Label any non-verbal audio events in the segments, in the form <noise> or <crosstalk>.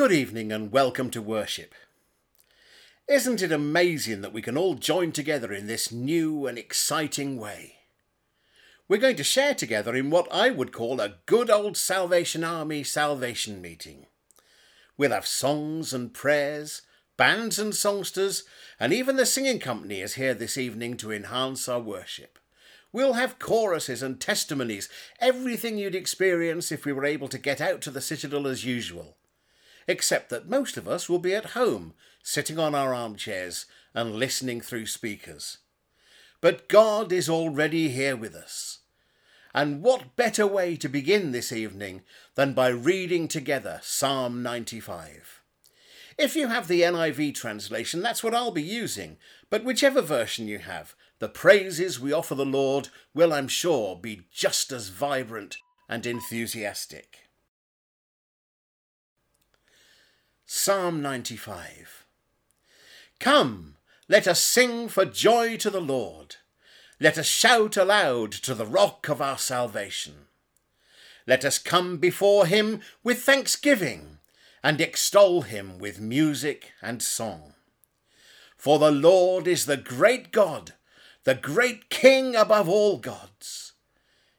Good evening and welcome to worship. Isn't it amazing that we can all join together in this new and exciting way? We're going to share together in what I would call a good old Salvation Army salvation meeting. We'll have songs and prayers, bands and songsters, and even the singing company is here this evening to enhance our worship. We'll have choruses and testimonies, everything you'd experience if we were able to get out to the Citadel as usual except that most of us will be at home, sitting on our armchairs and listening through speakers. But God is already here with us. And what better way to begin this evening than by reading together Psalm 95? If you have the NIV translation, that's what I'll be using, but whichever version you have, the praises we offer the Lord will, I'm sure, be just as vibrant and enthusiastic. Psalm 95 Come, let us sing for joy to the Lord. Let us shout aloud to the rock of our salvation. Let us come before him with thanksgiving and extol him with music and song. For the Lord is the great God, the great King above all gods.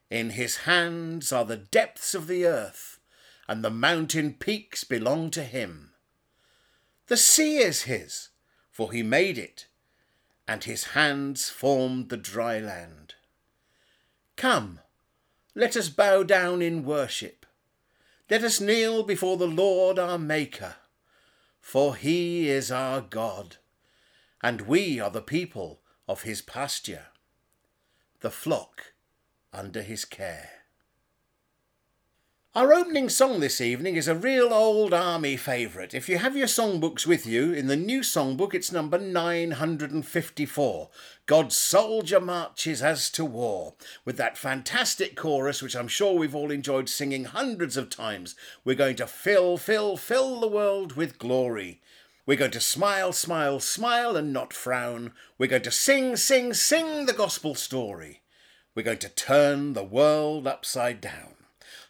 In his hands are the depths of the earth, and the mountain peaks belong to him. The sea is his, for he made it, and his hands formed the dry land. Come, let us bow down in worship. Let us kneel before the Lord our Maker, for he is our God, and we are the people of his pasture, the flock under his care. Our opening song this evening is a real old army favourite. If you have your songbooks with you, in the new songbook it's number 954. God's soldier marches as to war, with that fantastic chorus which I'm sure we've all enjoyed singing hundreds of times. We're going to fill, fill, fill the world with glory. We're going to smile, smile, smile and not frown. We're going to sing, sing, sing the gospel story. We're going to turn the world upside down.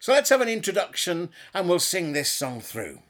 So let's have an introduction and we'll sing this song through.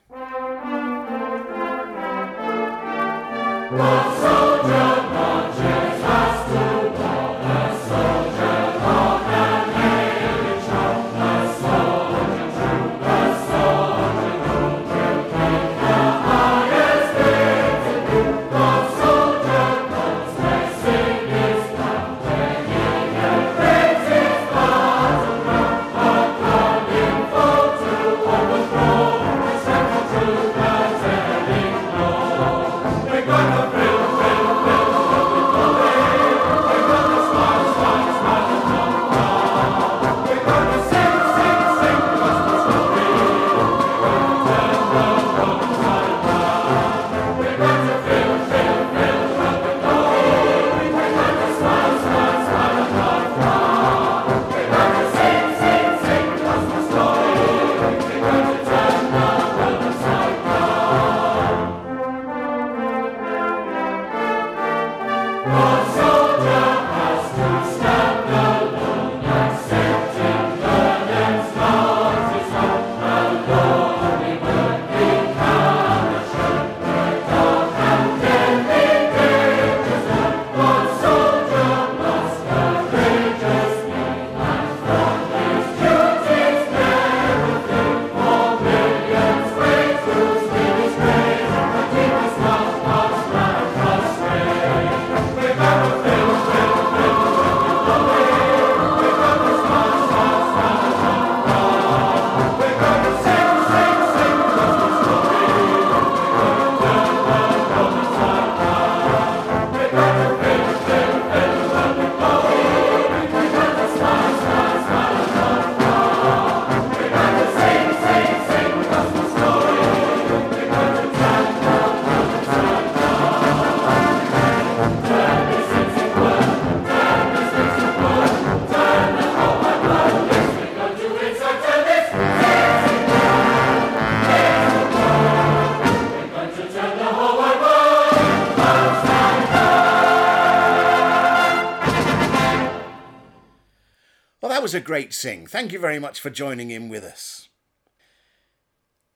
Was a great sing. Thank you very much for joining in with us.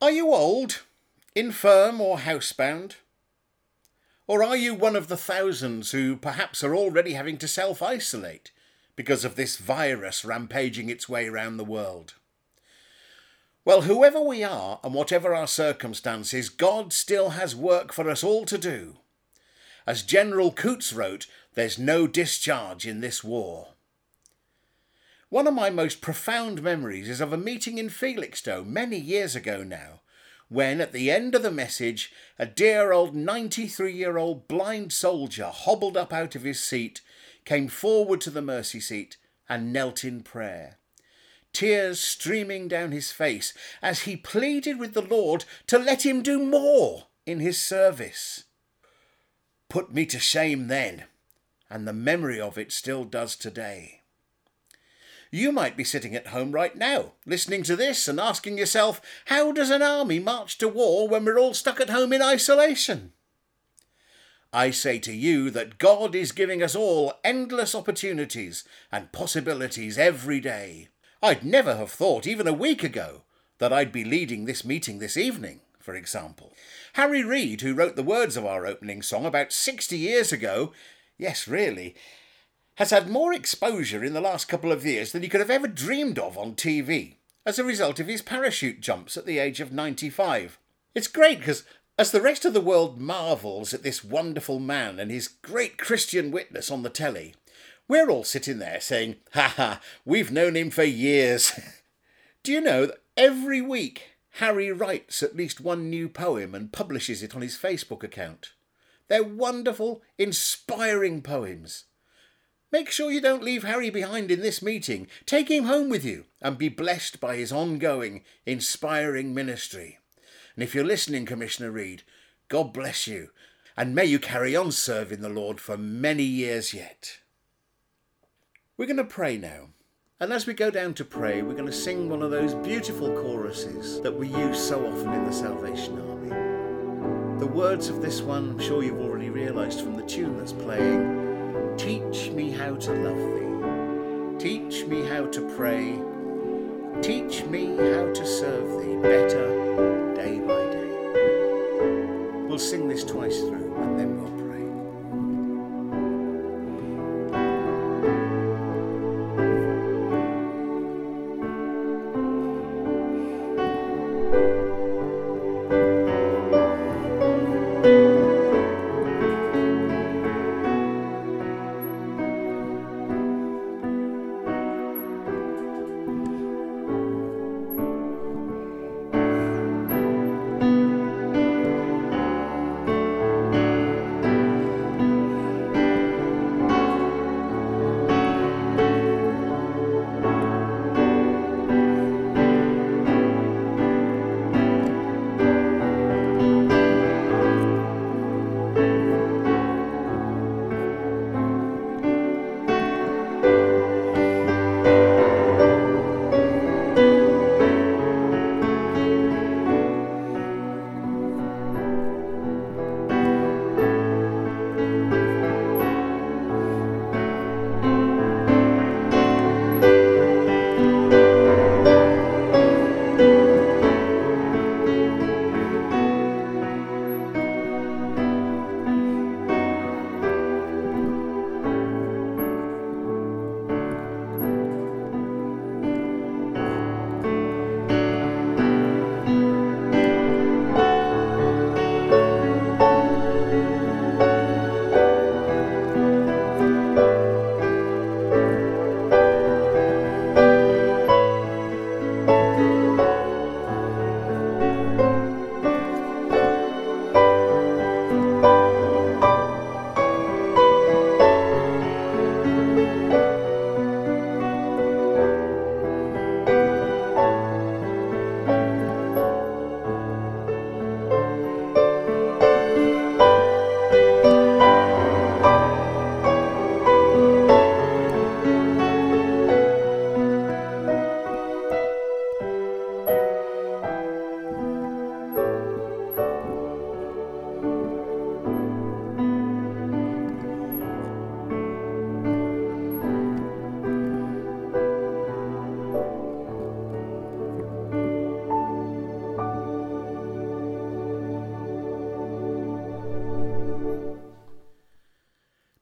Are you old? infirm or housebound? Or are you one of the thousands who perhaps are already having to self isolate because of this virus rampaging its way around the world? Well, whoever we are and whatever our circumstances, God still has work for us all to do. As General Coutts wrote, there's no discharge in this war. One of my most profound memories is of a meeting in Felixstowe many years ago now, when at the end of the message, a dear old 93 year old blind soldier hobbled up out of his seat, came forward to the mercy seat, and knelt in prayer. Tears streaming down his face as he pleaded with the Lord to let him do more in his service. Put me to shame then, and the memory of it still does today. You might be sitting at home right now, listening to this and asking yourself, how does an army march to war when we're all stuck at home in isolation? I say to you that God is giving us all endless opportunities and possibilities every day. I'd never have thought, even a week ago, that I'd be leading this meeting this evening, for example. Harry Read, who wrote the words of our opening song about 60 years ago, yes, really, has had more exposure in the last couple of years than he could have ever dreamed of on TV as a result of his parachute jumps at the age of 95. It's great because as the rest of the world marvels at this wonderful man and his great Christian witness on the telly, we're all sitting there saying, Ha ha, we've known him for years. <laughs> Do you know that every week Harry writes at least one new poem and publishes it on his Facebook account? They're wonderful, inspiring poems. Make sure you don't leave Harry behind in this meeting. Take him home with you and be blessed by his ongoing, inspiring ministry. And if you're listening, Commissioner Read, God bless you, and may you carry on serving the Lord for many years yet. We're going to pray now. And as we go down to pray, we're going to sing one of those beautiful choruses that we use so often in the Salvation Army. The words of this one, I'm sure you've already realised from the tune that's playing. Teach me how to love thee. Teach me how to pray. Teach me how to serve thee better day by day. We'll sing this twice through and then we'll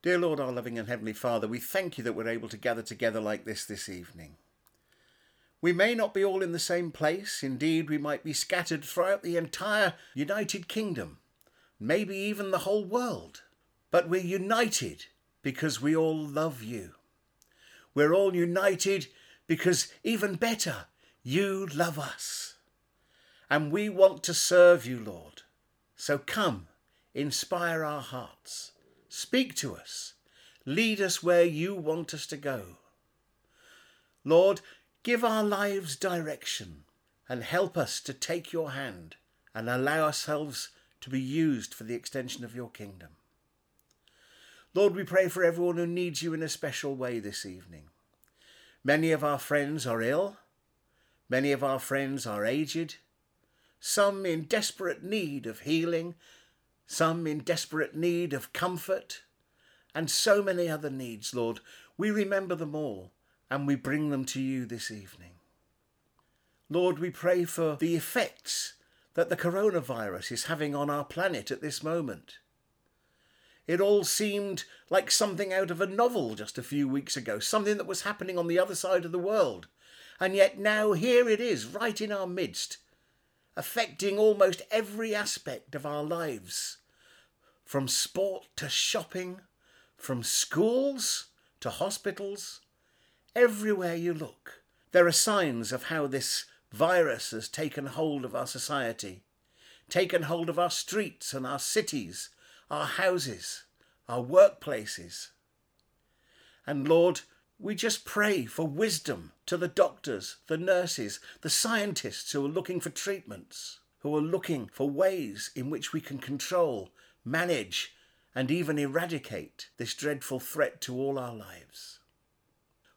Dear Lord, our loving and heavenly Father, we thank you that we're able to gather together like this this evening. We may not be all in the same place, indeed, we might be scattered throughout the entire United Kingdom, maybe even the whole world, but we're united because we all love you. We're all united because, even better, you love us. And we want to serve you, Lord. So come, inspire our hearts. Speak to us. Lead us where you want us to go. Lord, give our lives direction and help us to take your hand and allow ourselves to be used for the extension of your kingdom. Lord, we pray for everyone who needs you in a special way this evening. Many of our friends are ill. Many of our friends are aged. Some in desperate need of healing some in desperate need of comfort, and so many other needs, Lord. We remember them all and we bring them to you this evening. Lord, we pray for the effects that the coronavirus is having on our planet at this moment. It all seemed like something out of a novel just a few weeks ago, something that was happening on the other side of the world. And yet now here it is, right in our midst, affecting almost every aspect of our lives, from sport to shopping, from schools to hospitals. Everywhere you look, there are signs of how this virus has taken hold of our society, taken hold of our streets and our cities, our houses, our workplaces. And Lord, we just pray for wisdom to the doctors, the nurses, the scientists who are looking for treatments, who are looking for ways in which we can control, manage, and even eradicate this dreadful threat to all our lives.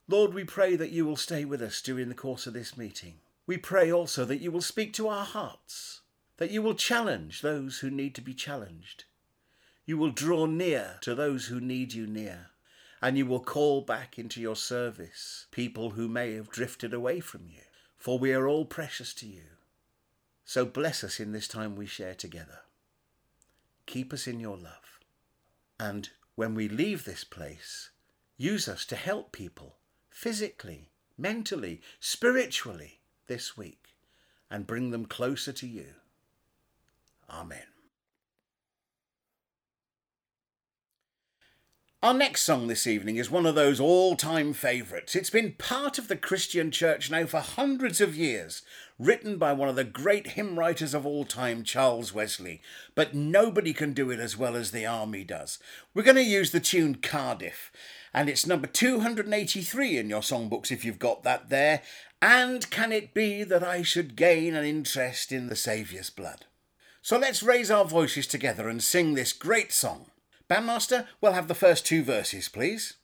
Lord, we pray that you will stay with us during the course of this meeting. We pray also that you will speak to our hearts, that you will challenge those who need to be challenged. You will draw near to those who need you near and you will call back into your service people who may have drifted away from you, for we are all precious to you. So bless us in this time we share together. Keep us in your love. And when we leave this place, use us to help people physically, mentally, spiritually this week and bring them closer to you. Amen. Our next song this evening is one of those all time favourites. It's been part of the Christian church now for hundreds of years, written by one of the great hymn writers of all time, Charles Wesley. But nobody can do it as well as the Army does. We're going to use the tune Cardiff, and it's number 283 in your songbooks if you've got that there. And can it be that I should gain an interest in the Saviour's blood? So let's raise our voices together and sing this great song. Bandmaster, we'll have the first two verses, please.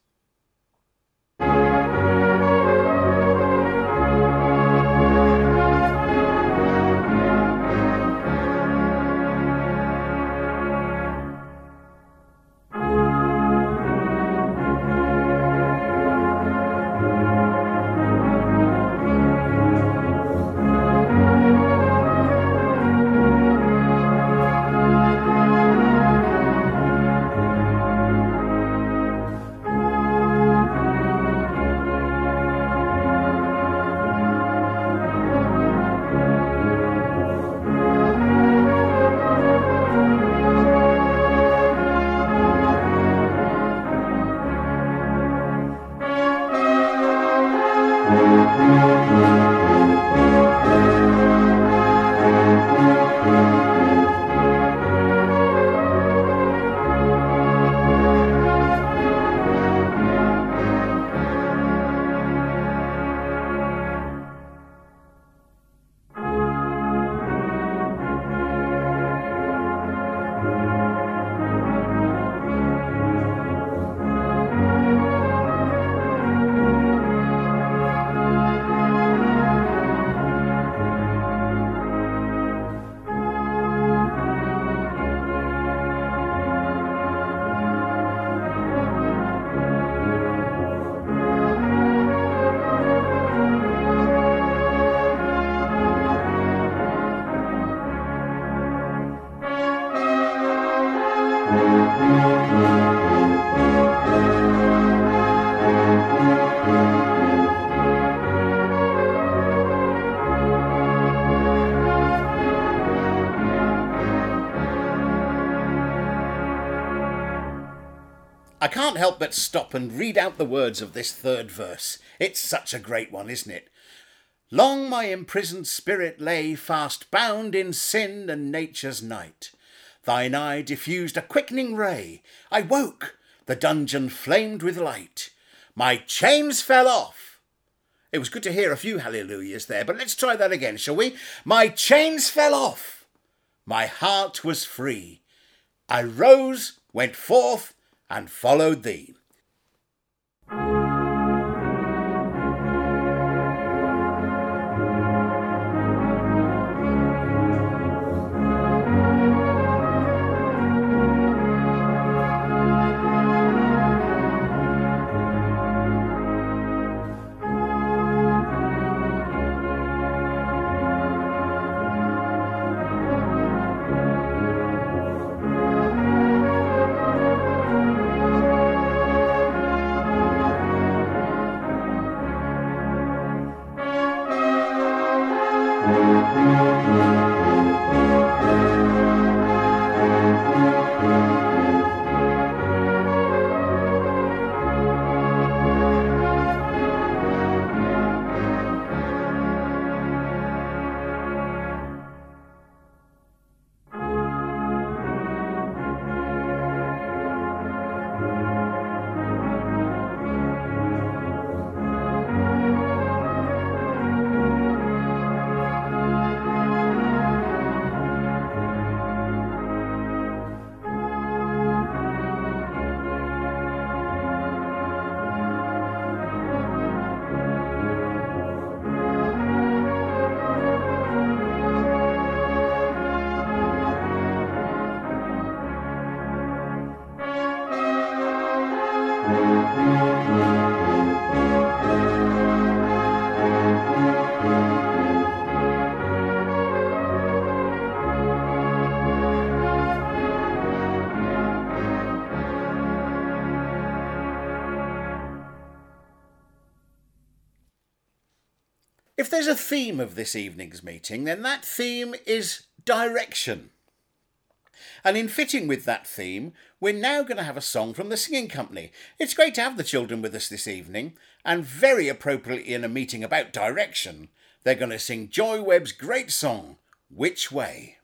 Can't help but stop and read out the words of this third verse. It's such a great one, isn't it? Long my imprisoned spirit lay fast bound in sin and nature's night. Thine eye diffused a quickening ray. I woke, the dungeon flamed with light. My chains fell off. It was good to hear a few hallelujahs there, but let's try that again, shall we? My chains fell off. My heart was free. I rose, went forth, and followed thee. If there's a theme of this evening's meeting, then that theme is direction. And in fitting with that theme, we're now going to have a song from the Singing Company. It's great to have the children with us this evening, and very appropriately in a meeting about direction, they're going to sing Joy Webb's great song, Which Way?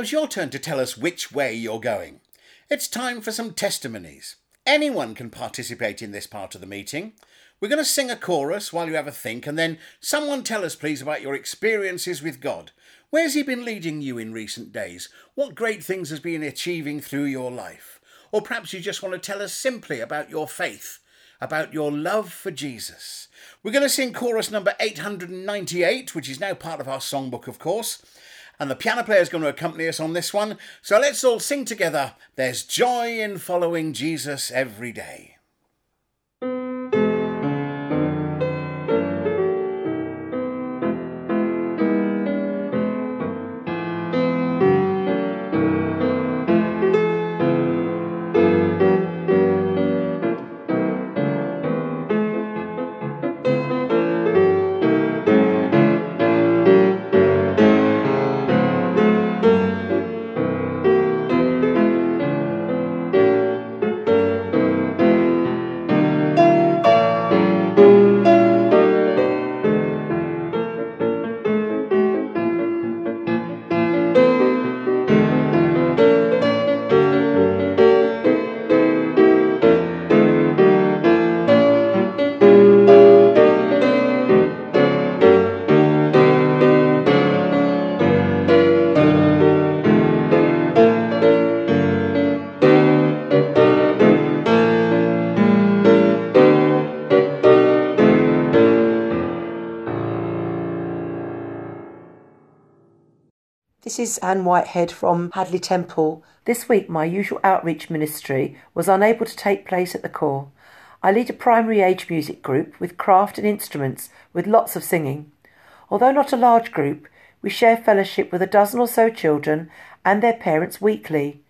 Now's your turn to tell us which way you're going. It's time for some testimonies. Anyone can participate in this part of the meeting. We're going to sing a chorus while you have a think, and then someone tell us, please, about your experiences with God. Where's He been leading you in recent days? What great things has been achieving through your life? Or perhaps you just want to tell us simply about your faith, about your love for Jesus. We're going to sing chorus number 898, which is now part of our songbook, of course. And the piano player is going to accompany us on this one. So let's all sing together. There's joy in following Jesus every day. Is Anne Whitehead from Hadleigh Temple. This week, my usual outreach ministry was unable to take place at the corps. I lead a primary age music group with craft and instruments with lots of singing. Although not a large group, we share fellowship with a dozen or so children and their parents weekly.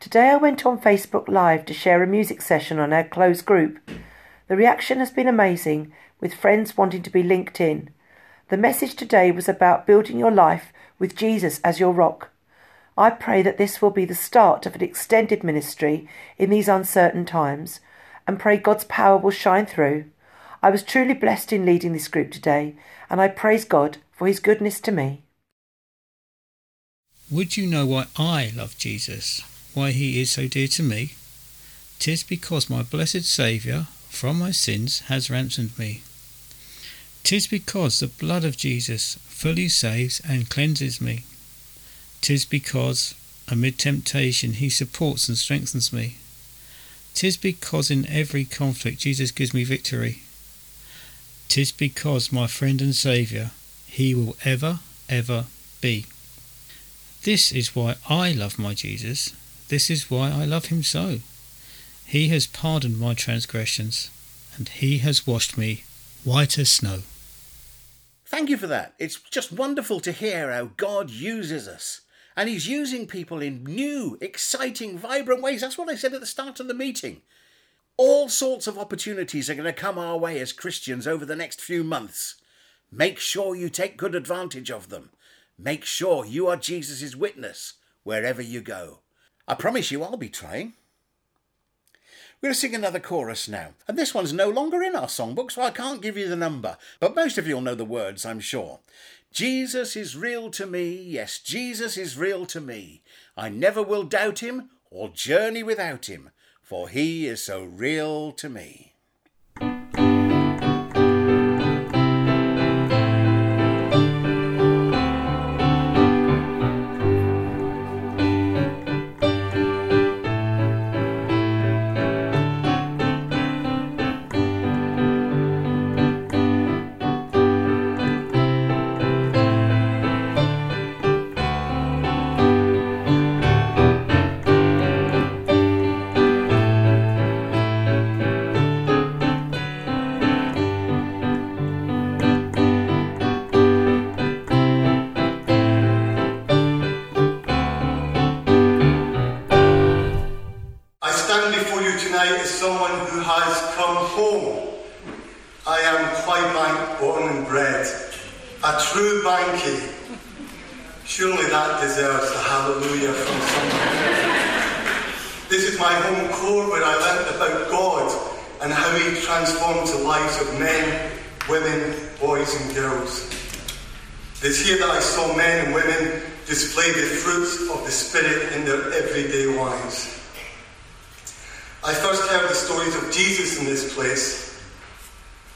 Today I went on Facebook Live to share a music session on our closed group. The reaction has been amazing, with friends wanting to be linked in. The message today was about building your life with Jesus as your rock. I pray that this will be the start of an extended ministry in these uncertain times and pray God's power will shine through. I was truly blessed in leading this group today and I praise God for his goodness to me. Would you know why I love Jesus? Why he is so dear to me? Tis because my blessed Saviour from my sins has ransomed me. Tis because the blood of Jesus fully saves and cleanses me. Tis because, amid temptation, he supports and strengthens me. Tis because in every conflict Jesus gives me victory. Tis because my friend and Saviour he will ever, ever be. This is why I love my Jesus. This is why I love him so. He has pardoned my transgressions, and he has washed me white as snow. Thank you for that. It's just wonderful to hear how God uses us. And He's using people in new, exciting, vibrant ways. That's what I said at the start of the meeting. All sorts of opportunities are going to come our way as Christians over the next few months. Make sure you take good advantage of them. Make sure you are Jesus' witness wherever you go. I promise you I'll be trying. We're going to sing another chorus now. And this one's no longer in our songbook, so I can't give you the number. But most of you'll know the words, I'm sure. Jesus is real to me. Yes, Jesus is real to me. I never will doubt him or journey without him, for he is so real to me. Saw men and women display the fruits of the Spirit in their everyday lives. I first heard the stories of Jesus in this place.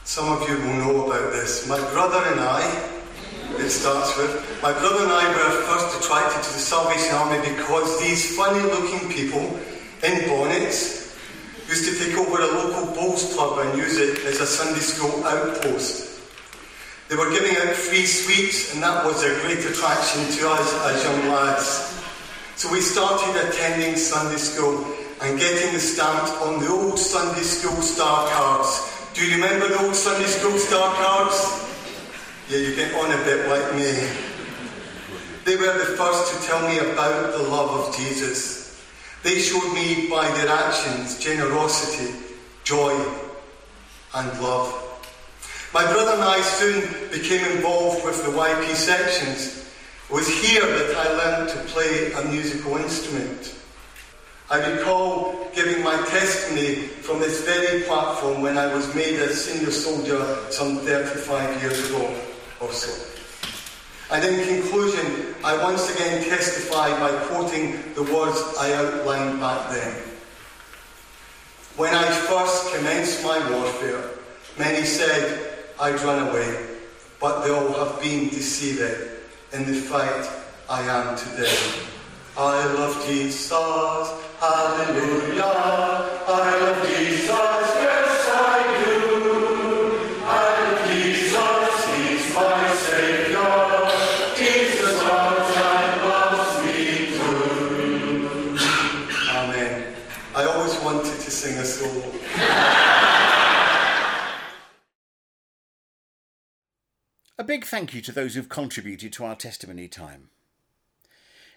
Some of you will know about this. My brother and I, it starts with, my brother and I were first attracted to the Salvation Army because these funny looking people in bonnets used to take over a local bowls club and use it as a Sunday school outpost. They were giving out free sweets, and that was a great attraction to us as young lads. So we started attending Sunday school and getting the stamps on the old Sunday school star cards. Do you remember the old Sunday school star cards? Yeah, you get on a bit like me. They were the first to tell me about the love of Jesus. They showed me by their actions generosity, joy, and love. My brother and I soon became involved with the YP sections. It was here that I learned to play a musical instrument. I recall giving my testimony from this very platform when I was made a senior soldier some 35 years ago or so. And in conclusion, I once again testify by quoting the words I outlined back then. When I first commenced my warfare, many said I'd run away, but they all have been deceived in the fight I am today. I love Jesus, hallelujah. I love Jesus, A big thank you to those who've contributed to our testimony time.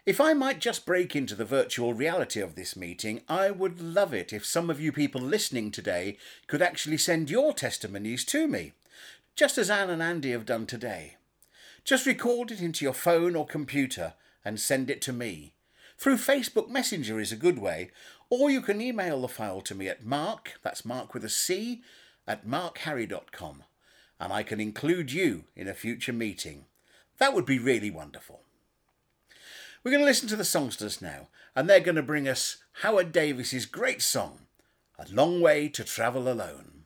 If I might just break into the virtual reality of this meeting, I would love it if some of you people listening today could actually send your testimonies to me, just as Anne and Andy have done today. Just record it into your phone or computer and send it to me. Through Facebook Messenger is a good way, or you can email the file to me at marc, that's marc with a C, at marcharry.com, and I can include you in a future meeting. That would be really wonderful. We're going to listen to the songsters now, and they're going to bring us Howard Davies's great song, A Long Way to Travel Alone.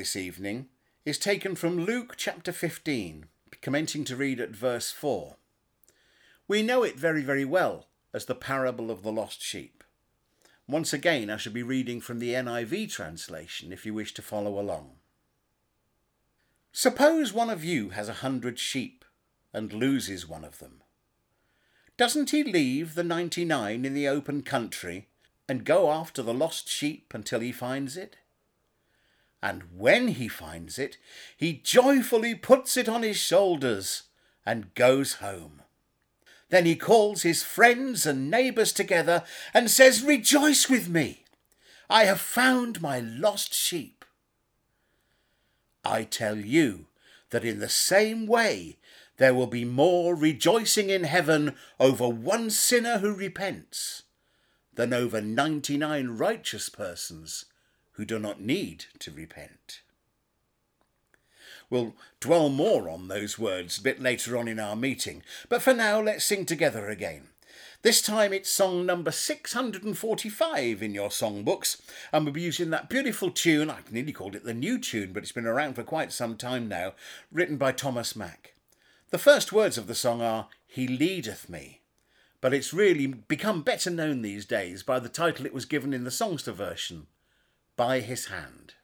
This evening is taken from Luke chapter 15, commencing to read at verse 4. We know it very, very well as the parable of the lost sheep. Once again, I shall be reading from the NIV translation if you wish to follow along. Suppose one of you has a hundred sheep and loses one of them. Doesn't he leave the 99 in the open country and go after the lost sheep until he finds it? And when he finds it, he joyfully puts it on his shoulders and goes home. Then he calls his friends and neighbours together and says, Rejoice with me! I have found my lost sheep. I tell you that in the same way there will be more rejoicing in heaven over one sinner who repents than over 99 righteous persons who do not need to repent. We'll dwell more on those words a bit later on in our meeting, but for now let's sing together again. This time it's song number 645 in your songbooks, and we'll be using that beautiful tune, I nearly called it the new tune, but it's been around for quite some time now, written by Thomas Mack. The first words of the song are, He leadeth me, but it's really become better known these days by the title it was given in the Songster version, By His Hand.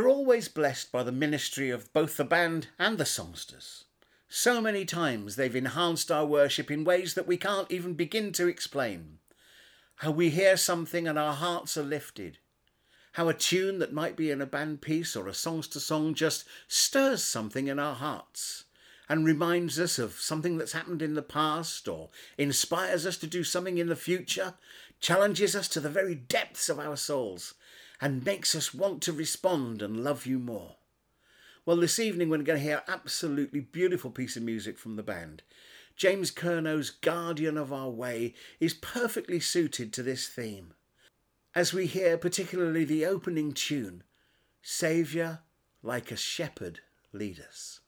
We're always blessed by the ministry of both the band and the songsters. So many times they've enhanced our worship in ways that we can't even begin to explain. How we hear something and our hearts are lifted. How a tune that might be in a band piece or a songster song just stirs something in our hearts and reminds us of something that's happened in the past or inspires us to do something in the future, challenges us to the very depths of our souls and makes us want to respond and love you more. Well, this evening we're going to hear absolutely beautiful piece of music from the band. James Curnow's Guardian of Our Way is perfectly suited to this theme. As we hear particularly the opening tune, Saviour, like a shepherd, lead us.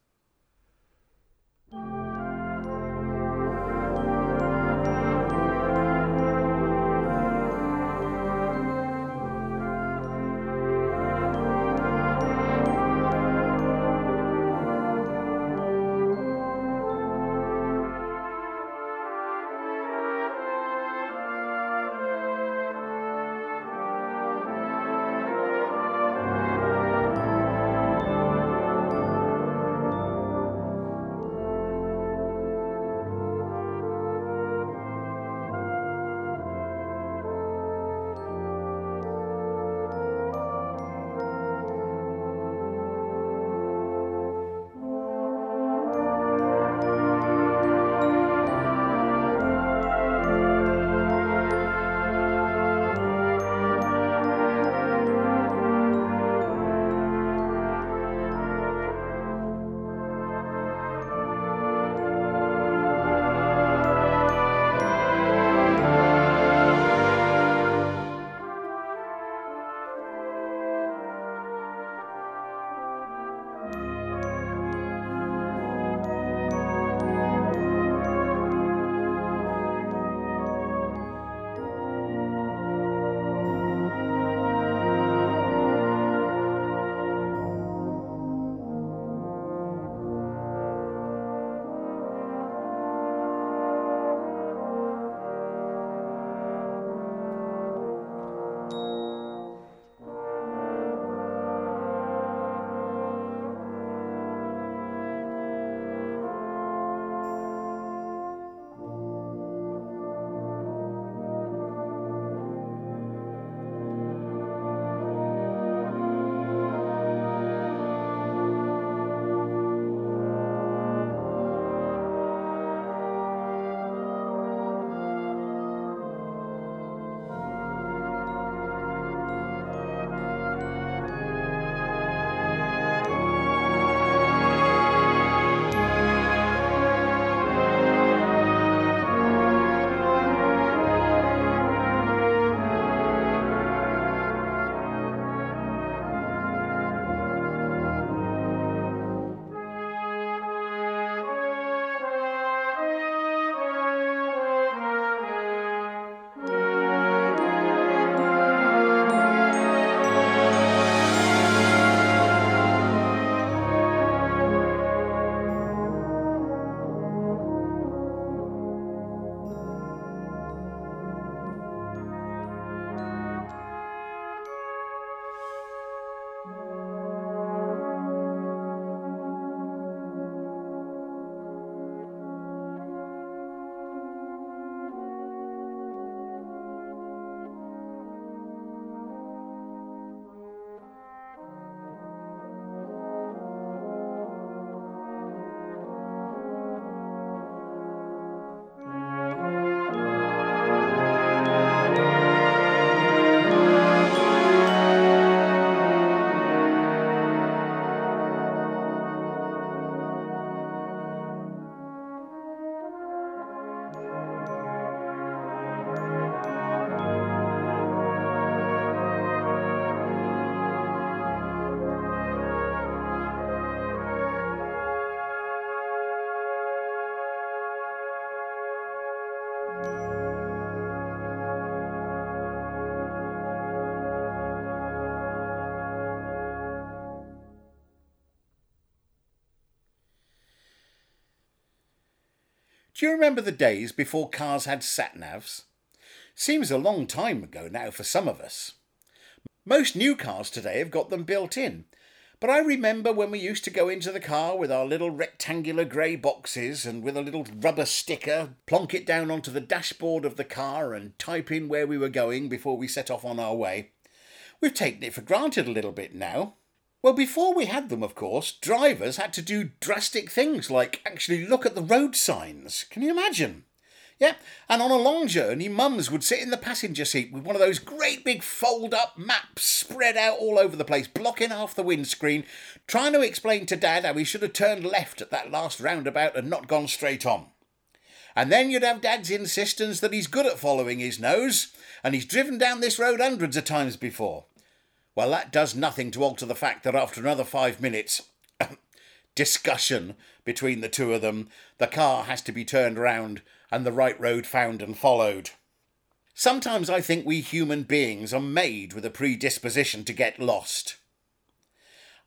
Do you remember the days before cars had sat navs? Seems a long time ago now for some of us. Most new cars today have got them built in, but I remember when we used to go into the car with our little rectangular grey boxes and with a little rubber sticker, plonk it down onto the dashboard of the car and type in where we were going before we set off on our way. We've taken it for granted a little bit now. Well, before we had them, of course, drivers had to do drastic things like actually look at the road signs. Can you imagine? Yeah, and on a long journey, mums would sit in the passenger seat with one of those great big fold up maps spread out all over the place, blocking half the windscreen, trying to explain to Dad how he should have turned left at that last roundabout and not gone straight on. And then you'd have Dad's insistence that he's good at following his nose, and he's driven down this road hundreds of times before. Well, that does nothing to alter the fact that after another five minutes, <coughs> discussion between the two of them, the car has to be turned round and the right road found and followed. Sometimes I think we human beings are made with a predisposition to get lost.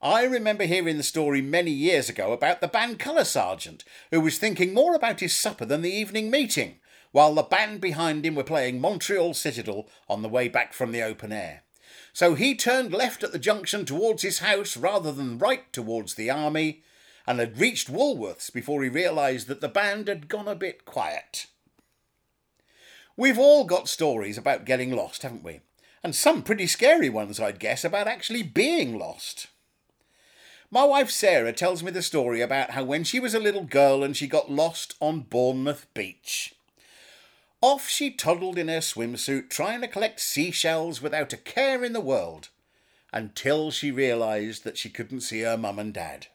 I remember hearing the story many years ago about the band colour sergeant who was thinking more about his supper than the evening meeting, while the band behind him were playing Montreal Citadel on the way back from the open air. So he turned left at the junction towards his house rather than right towards the army, and had reached Woolworths before he realised that the band had gone a bit quiet. We've all got stories about getting lost, haven't we? And some pretty scary ones, I'd guess, about actually being lost. My wife Sarah tells me the story about how when she was a little girl and she got lost on Bournemouth Beach. Off she toddled in her swimsuit, trying to collect seashells without a care in the world, until she realised that she couldn't see her mum and dad.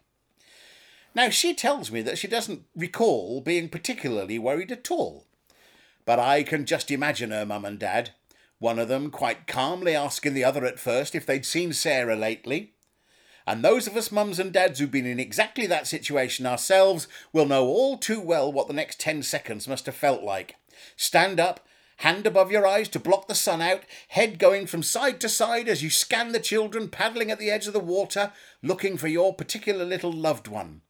Now, she tells me that she doesn't recall being particularly worried at all. But I can just imagine her mum and dad, one of them quite calmly asking the other at first if they'd seen Sarah lately. And those of us mums and dads who've been in exactly that situation ourselves will know all too well what the next 10 seconds must have felt like. Stand up, hand above your eyes to block the sun out, head going from side to side as you scan the children paddling at the edge of the water, looking for your particular little loved one.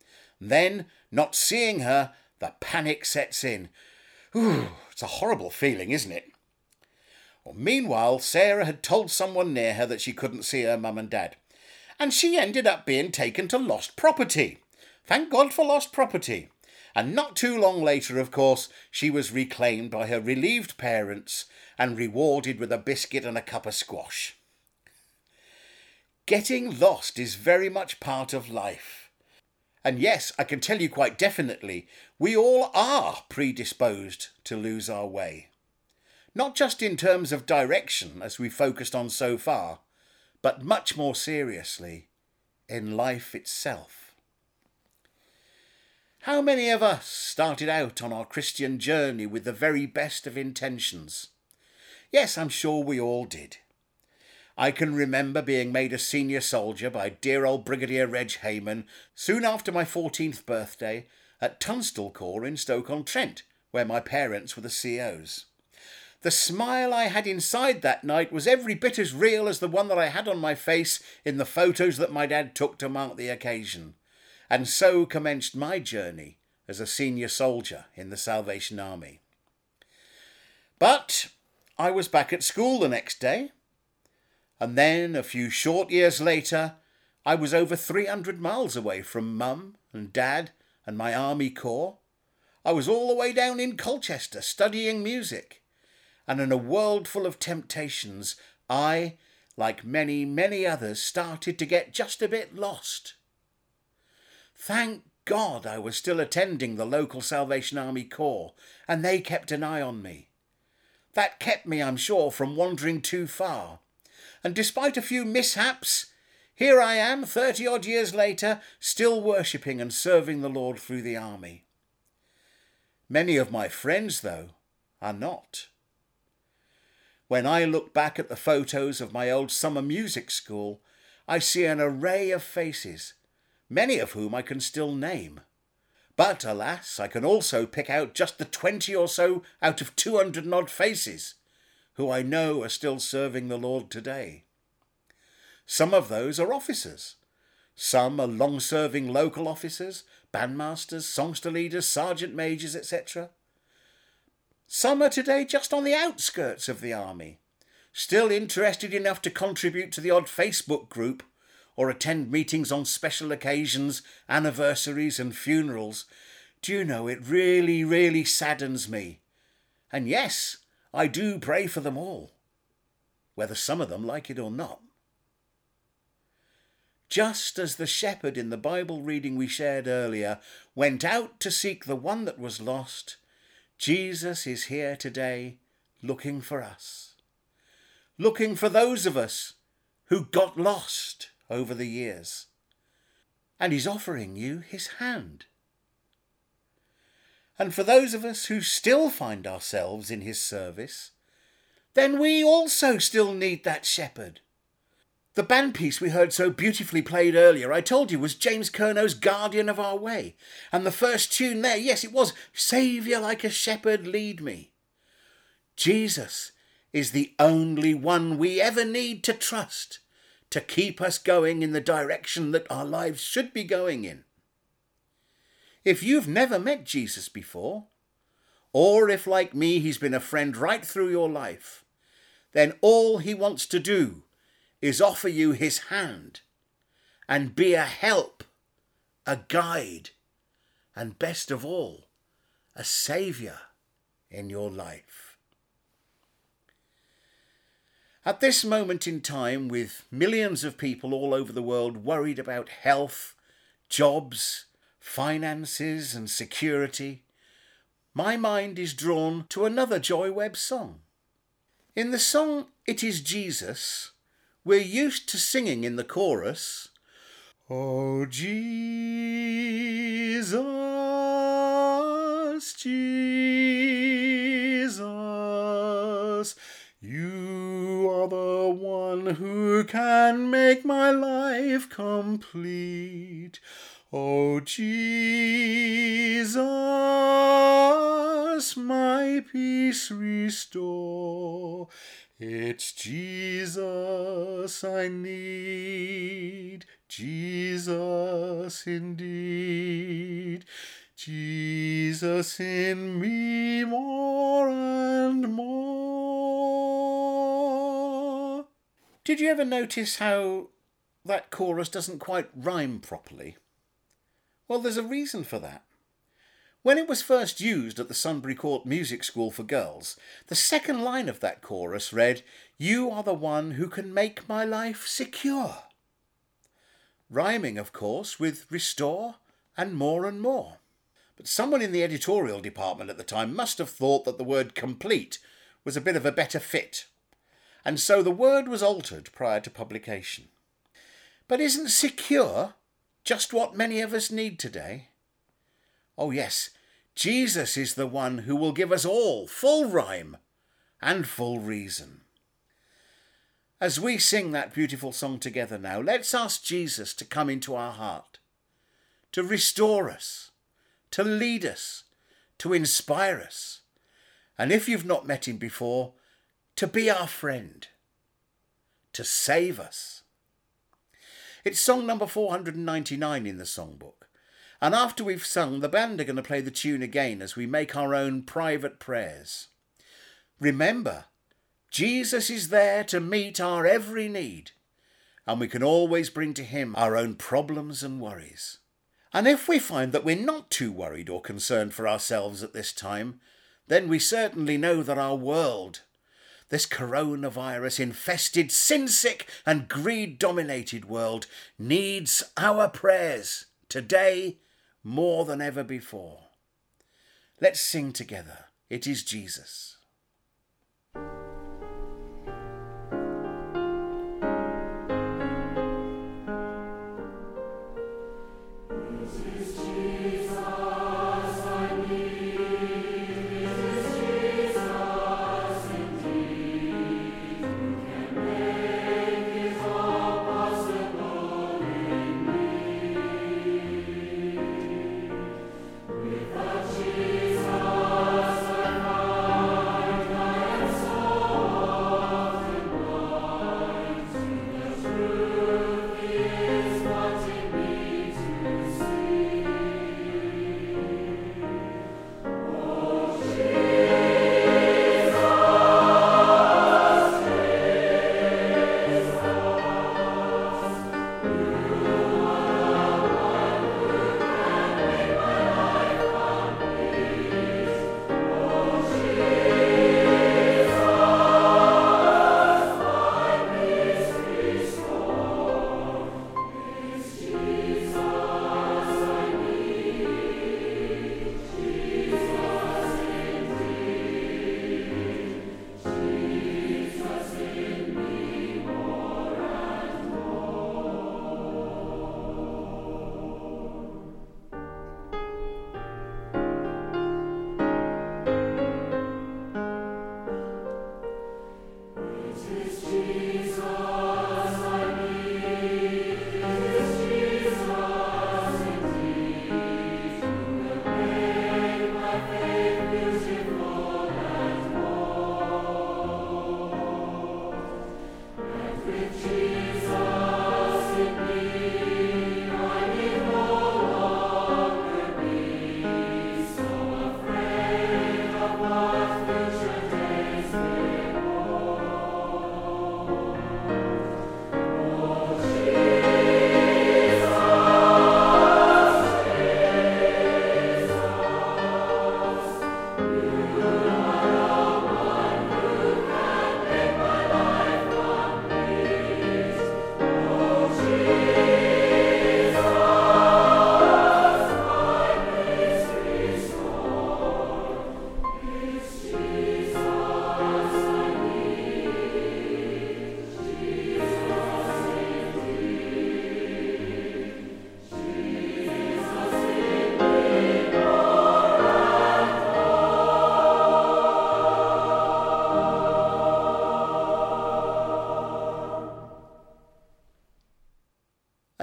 Then, not seeing her, the panic sets in. Ooh, it's a horrible feeling, isn't it? Well, meanwhile, Sarah had told someone near her that she couldn't see her mum and dad, and she ended up being taken to lost property. Thank God for lost property. And not too long later, of course, she was reclaimed by her relieved parents and rewarded with a biscuit and a cup of squash. Getting lost is very much part of life. And yes, I can tell you quite definitely, we all are predisposed to lose our way. Not just in terms of direction, as we've focused on so far, but much more seriously, in life itself. How many of us started out on our Christian journey with the very best of intentions? Yes, I'm sure we all did. I can remember being made a senior soldier by dear old Brigadier Reg Hayman soon after my 14th birthday at Tunstall Corps in Stoke-on-Trent, where my parents were the COs. The smile I had inside that night was every bit as real as the one that I had on my face in the photos that my dad took to mark the occasion. And so commenced my journey as a senior soldier in the Salvation Army. But I was back at school the next day, and then, a few short years later, I was over 300 miles away from mum and dad and my army corps. I was all the way down in Colchester studying music. And in a world full of temptations, I, like many, many others, started to get just a bit lost. Thank God I was still attending the local Salvation Army Corps, and they kept an eye on me. That kept me, I'm sure, from wandering too far and despite a few mishaps, here I am, thirty odd years later, still worshipping and serving the Lord through the army. Many of my friends, though, are not. When I look back at the photos of my old summer music school, I see an array of faces, many of whom I can still name. But alas, I can also pick out just the twenty or so out of two hundred and odd faces who I know are still serving the Lord today. Some of those are officers. Some are long serving local officers, bandmasters, songster leaders, sergeant majors, etc. Some are today just on the outskirts of the army, still interested enough to contribute to the odd Facebook group or attend meetings on special occasions, anniversaries, and funerals. Do you know, it really, really saddens me. And yes, I do pray for them all, whether some of them like it or not. Just as the shepherd in the Bible reading we shared earlier went out to seek the one that was lost, Jesus is here today looking for us, looking for those of us who got lost over the years. And he's offering you his hand. And for those of us who still find ourselves in his service, then we also still need that shepherd. The band piece we heard so beautifully played earlier, I told you, was James Curnow's Guardian of Our Way. And the first tune there, yes, it was Saviour like a shepherd, lead me. Jesus is the only one we ever need to trust to keep us going in the direction that our lives should be going in. If you've never met Jesus before, or if, like me, he's been a friend right through your life, then all he wants to do is offer you his hand and be a help, a guide, and best of all, a saviour in your life. At this moment in time, with millions of people all over the world worried about health, jobs, finances, and security, my mind is drawn to another Joy Webb song. In the song It Is Jesus, we're used to singing in the chorus, Oh Jesus, Jesus, you are the one who can make my life complete. Oh Jesus, my peace restore. It's Jesus I need, Jesus indeed, Jesus in me more and more. Did you ever notice how that chorus doesn't quite rhyme properly? Well, there's a reason for that. When it was first used at the Sunbury Court Music School for Girls, the second line of that chorus read, You are the one who can make my life secure. Rhyming, of course, with restore and more and more. But someone in the editorial department at the time must have thought that the word complete was a bit of a better fit, and so the word was altered prior to publication. But isn't secure just what many of us need today? Oh, yes, Jesus is the one who will give us all full rhyme and full reason. As we sing that beautiful song together now, let's ask Jesus to come into our heart, to restore us, to lead us, to inspire us, and if you've not met him before, to be our friend, to save us. It's song number 499 in the songbook. And after we've sung, the band are going to play the tune again as we make our own private prayers. Remember, Jesus is there to meet our every need, and we can always bring to Him our own problems and worries. And if we find that we're not too worried or concerned for ourselves at this time, then we certainly know that our world, this coronavirus infested, sin sick, and greed dominated world, needs our prayers today more than ever before. Let's sing together. It is Jesus.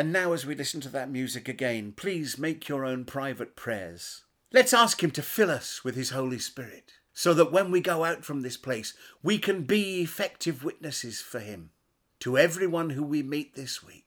And now, as we listen to that music again, please make your own private prayers. Let's ask Him to fill us with His Holy Spirit, so that when we go out from this place, we can be effective witnesses for Him to everyone who we meet this week.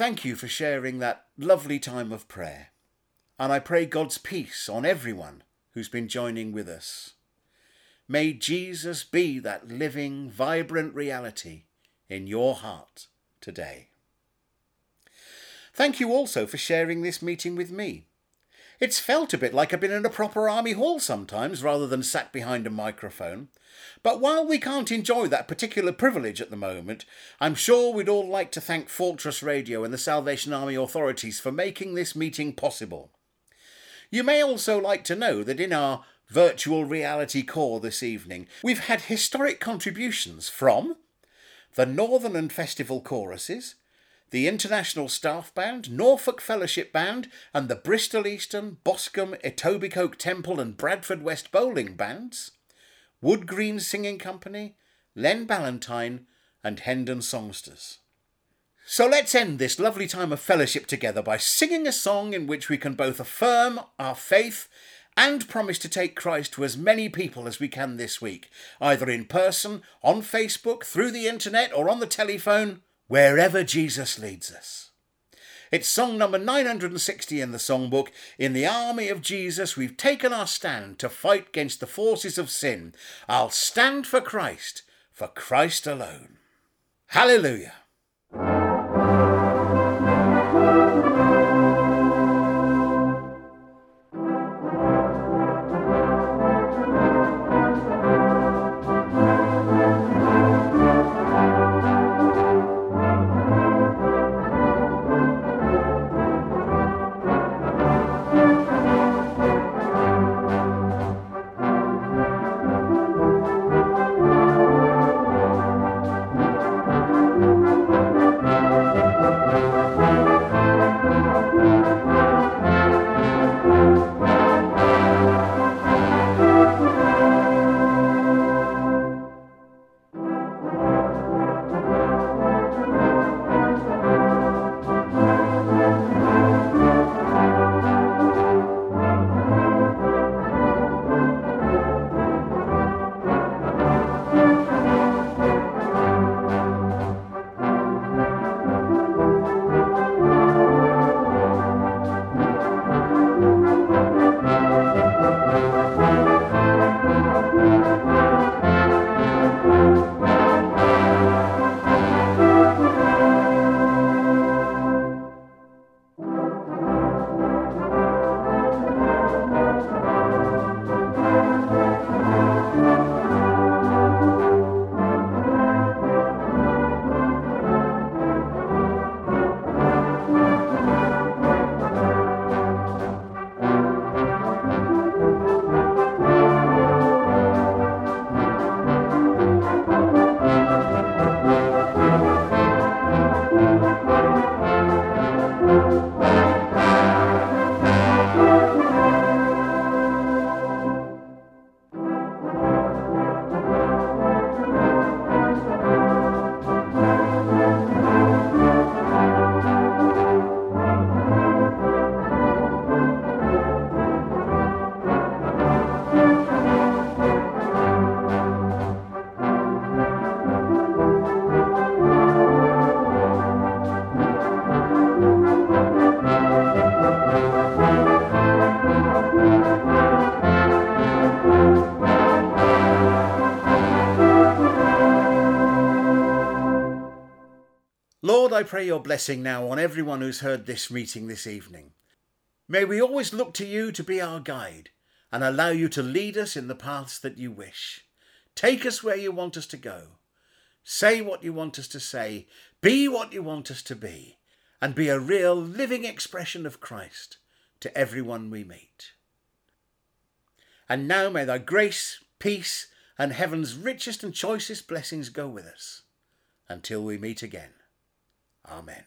Thank you for sharing that lovely time of prayer. And I pray God's peace on everyone who's been joining with us. May Jesus be that living, vibrant reality in your heart today. Thank you also for sharing this meeting with me. It's felt a bit like I've been in a proper army hall sometimes rather than sat behind a microphone. But while we can't enjoy that particular privilege at the moment, I'm sure we'd all like to thank Fortress Radio and the Salvation Army authorities for making this meeting possible. You may also like to know that in our virtual reality corps this evening, we've had historic contributions from the Northern and Festival choruses, the International Staff Band, Norfolk Fellowship Band, and the Bristol Eastern, Boscombe, Etobicoke Temple, and Bradford West Bowling Bands, Wood Green Singing Company, Len Ballantine, and Hendon Songsters. So let's end this lovely time of fellowship together by singing a song in which we can both affirm our faith and promise to take Christ to as many people as we can this week, either in person, on Facebook, through the internet, or on the telephone wherever Jesus leads us. It's song number 960 in the songbook. In the army of Jesus, we've taken our stand to fight against the forces of sin. I'll stand for Christ, for Christ alone. Hallelujah. I pray your blessing now on everyone who's heard this meeting this evening. May we always look to you to be our guide and allow you to lead us in the paths that you wish. Take us where you want us to go. Say what you want us to say. Be what you want us to be. And be a real living expression of Christ to everyone we meet. And now may thy grace, peace, and heaven's richest and choicest blessings go with us until we meet again. Amen.